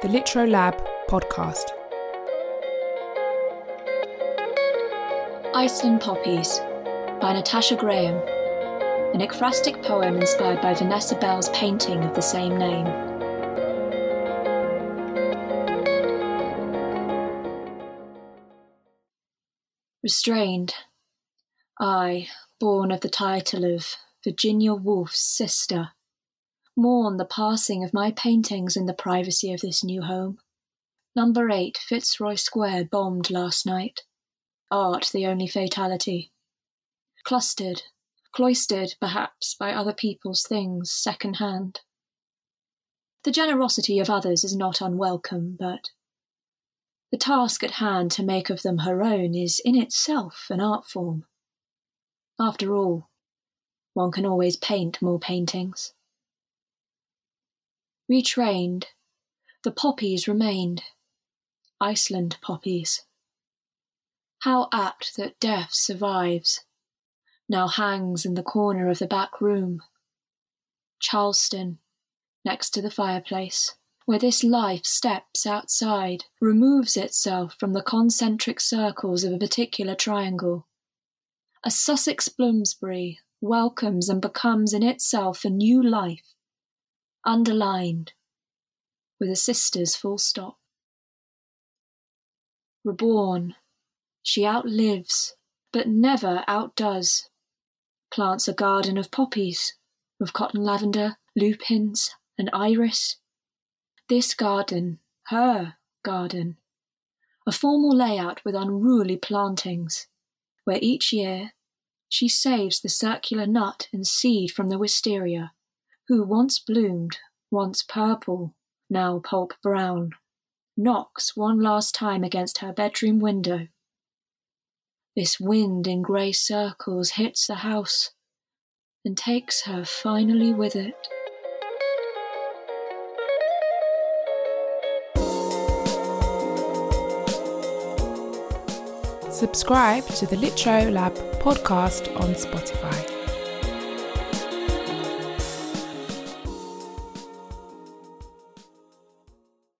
the Litro Lab podcast. Iceland Poppies by Natasha Graham, an ekphrastic poem inspired by Vanessa Bell's painting of the same name. Restrained, I, born of the title of Virginia Woolf's sister, mourn the passing of my paintings in the privacy of this new home. Number 8 Fitzroy Square bombed last night. Art the only fatality. Clustered, cloistered perhaps by other people's things second hand. The generosity of others is not unwelcome, but the task at hand to make of them her own is in itself an art form. After all, one can always paint more paintings. Retrained, the poppies remained. Iceland poppies. How apt that death survives, now hangs in the corner of the back room. Charleston, next to the fireplace, where this life steps outside, removes itself from the concentric circles of a particular triangle. A Sussex Bloomsbury welcomes and becomes in itself a new life, underlined, with a sister's full stop. Reborn, she outlives, but never outdoes. Plants a garden of poppies, of cotton lavender, lupins, and iris. This garden, her garden, a formal layout with unruly plantings, where each year she saves the circular nut and seed from the wisteria who once bloomed, once purple, now pulp brown, knocks one last time against her bedroom window. This wind in grey circles hits the house and takes her finally with it. Subscribe to the Litro Lab podcast on Spotify.